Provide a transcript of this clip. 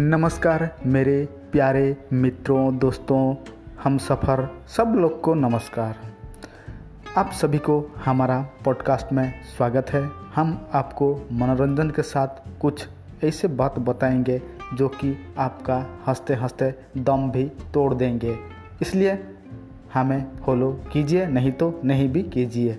नमस्कार मेरे प्यारे मित्रों, दोस्तों, हम सफ़र, सब लोग को नमस्कार। आप सभी को हमारा पॉडकास्ट में स्वागत है। हम आपको मनोरंजन के साथ कुछ ऐसे बात बताएँगे जो कि आपका हँसते हँसते दम भी तोड़ देंगे। इसलिए हमें फॉलो कीजिए, नहीं तो नहीं भी कीजिए।